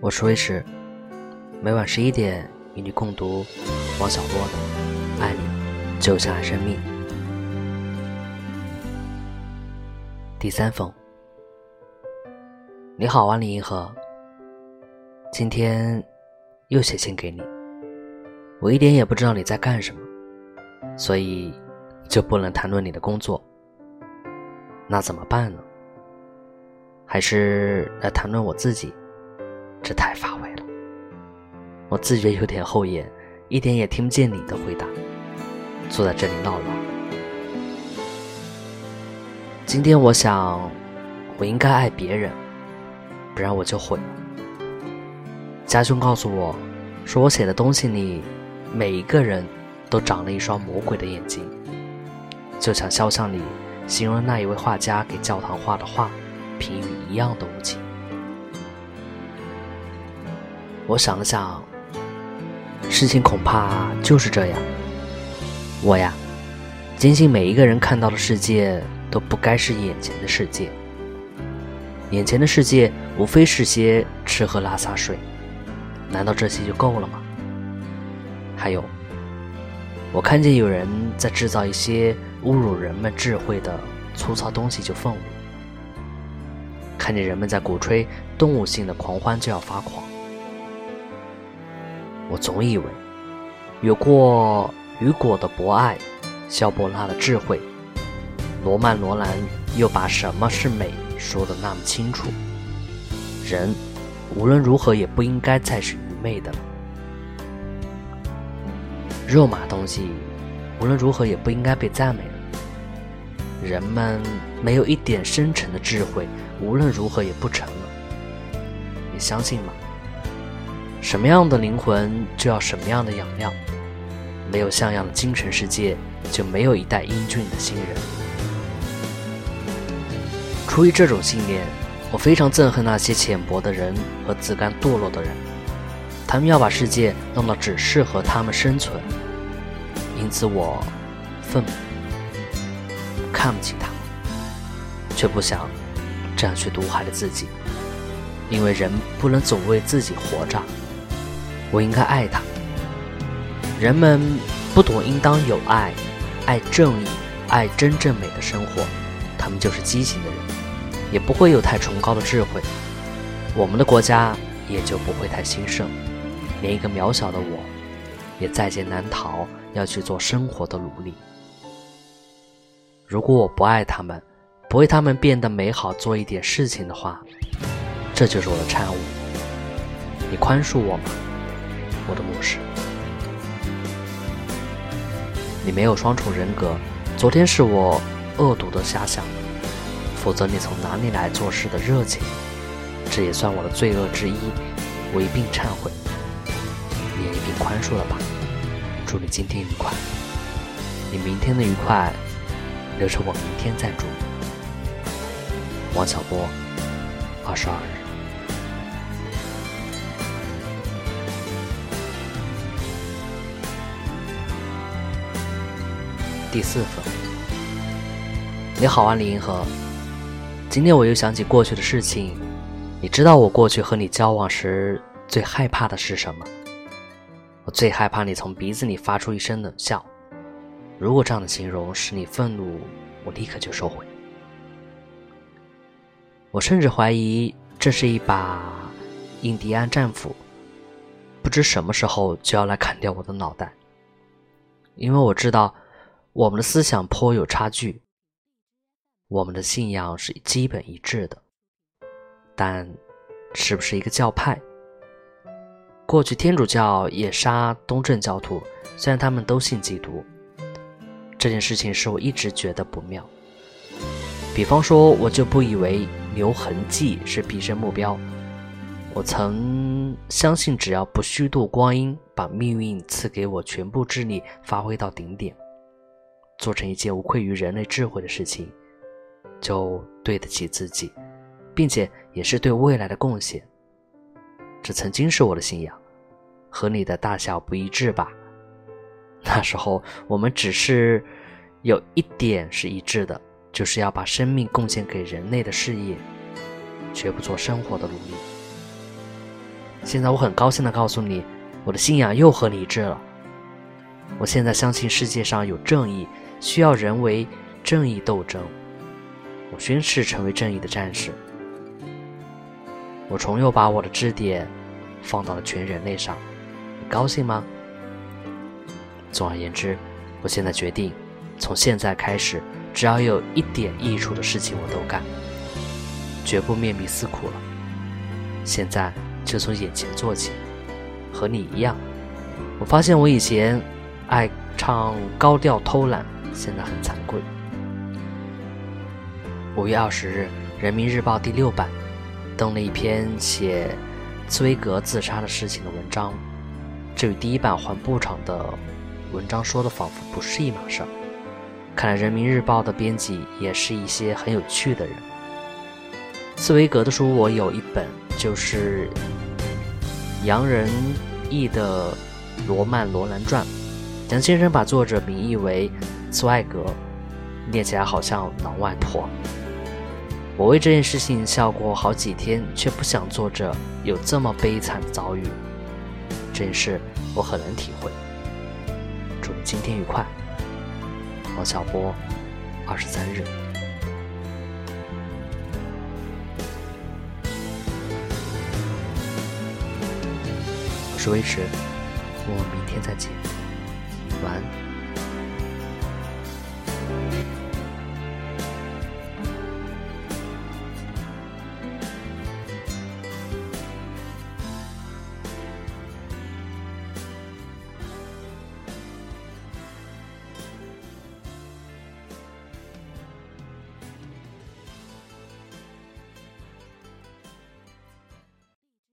我是魏迟，每晚十一点与你共读王小波的《爱你就像爱生命》第三封。你好，万里银河，今天又写信给你，我一点也不知道你在干什么，所以就不能谈论你的工作。那怎么办呢？还是来谈论我自己？这太乏味了，我自觉有点后眼，一点也听不见你的回答，坐在这里唠唠。今天我想，我应该爱别人，不然我就毁了。家兄告诉我，说我写的东西里，每一个人都长了一双魔鬼的眼睛，就像肖像里形容那一位画家给教堂画的画，评语一样的无情。我想了想，事情恐怕就是这样。我呀，坚信每一个人看到的世界都不该是眼前的世界。眼前的世界无非是些吃喝拉撒睡，难道这些就够了吗？还有，我看见有人在制造一些侮辱人们智慧的粗糙东西就愤怒，看见人们在鼓吹动物性的狂欢就要发狂。我总以为，有过雨果的博爱，萧伯纳的智慧，罗曼·罗兰又把什么是美说的那么清楚。人无论如何也不应该再是愚昧的了。肉麻东西无论如何也不应该被赞美了。人们没有一点深沉的智慧，无论如何也不成了。你相信吗？什么样的灵魂就要什么样的养料，没有像样的精神世界，就没有一代英俊的新人。出于这种信念，我非常憎恨那些浅薄的人和自甘堕落的人，他们要把世界弄到只适合他们生存，因此我愤怒，看不起他们，却不想这样去毒害了自己，因为人不能总为自己活着。我应该爱他。人们不懂应当有爱，爱正义，爱真正美的生活，他们就是畸形的人，也不会有太崇高的智慧。我们的国家也就不会太兴盛，连一个渺小的我，也在劫难逃，要去做生活的奴隶。如果我不爱他们，不为他们变得美好做一点事情的话，这就是我的产物。你宽恕我吗？我的模式，你没有双重人格。昨天是我恶毒的瞎想，否则你从哪里来做事的热情？这也算我的罪恶之一，我一并忏悔，你也一并宽恕了吧。祝你今天愉快，你明天的愉快留着我明天再祝。王小波，二十二日。第四封，你好啊，李银河。今天我又想起过去的事情。你知道我过去和你交往时最害怕的是什么？我最害怕你从鼻子里发出一声冷笑。如果这样的形容使你愤怒，我立刻就收回。我甚至怀疑这是一把印第安战斧，不知什么时候就要来砍掉我的脑袋。因为我知道。我们的思想颇有差距，我们的信仰是基本一致的，但是不是一个教派？过去天主教也杀东正教徒，虽然他们都信基督。这件事情使我一直觉得不妙。比方说，我就不以为留痕迹是毕生目标。我曾相信，只要不虚度光阴，把命运赐给我全部智力发挥到顶点。做成一件无愧于人类智慧的事情，就对得起自己，并且也是对未来的贡献。这曾经是我的信仰，和你的大小不一致吧？那时候我们只是有一点是一致的，就是要把生命贡献给人类的事业，绝不做生活的奴隶。现在我很高兴的告诉你，我的信仰又和你一致了。我现在相信世界上有正义，需要人为正义斗争。我宣誓成为正义的战士。我重又把我的支点放到了全人类上，你高兴吗？总而言之，我现在决定，从现在开始，只要有一点益处的事情我都干，绝不面壁思苦了。现在就从眼前做起，和你一样。我发现我以前爱唱高调偷懒，现在很惭愧。五月二十日，《人民日报》第六版。登了一篇写茨威格自杀的事情的文章，这与第一版还部长的文章说的仿佛不是一码事儿。看来《人民日报》的编辑也是一些很有趣的人。茨威格的书我有一本，就是洋人译的《罗曼·罗兰传》，杨先生把作者名译为茨外格，念起来好像老外婆。我为这件事情笑过好几天，却不想作者有这么悲惨的遭遇。这件事我很能体会。祝你今天愉快，王小波，二十三日。我是威驰，我们明天再见，晚安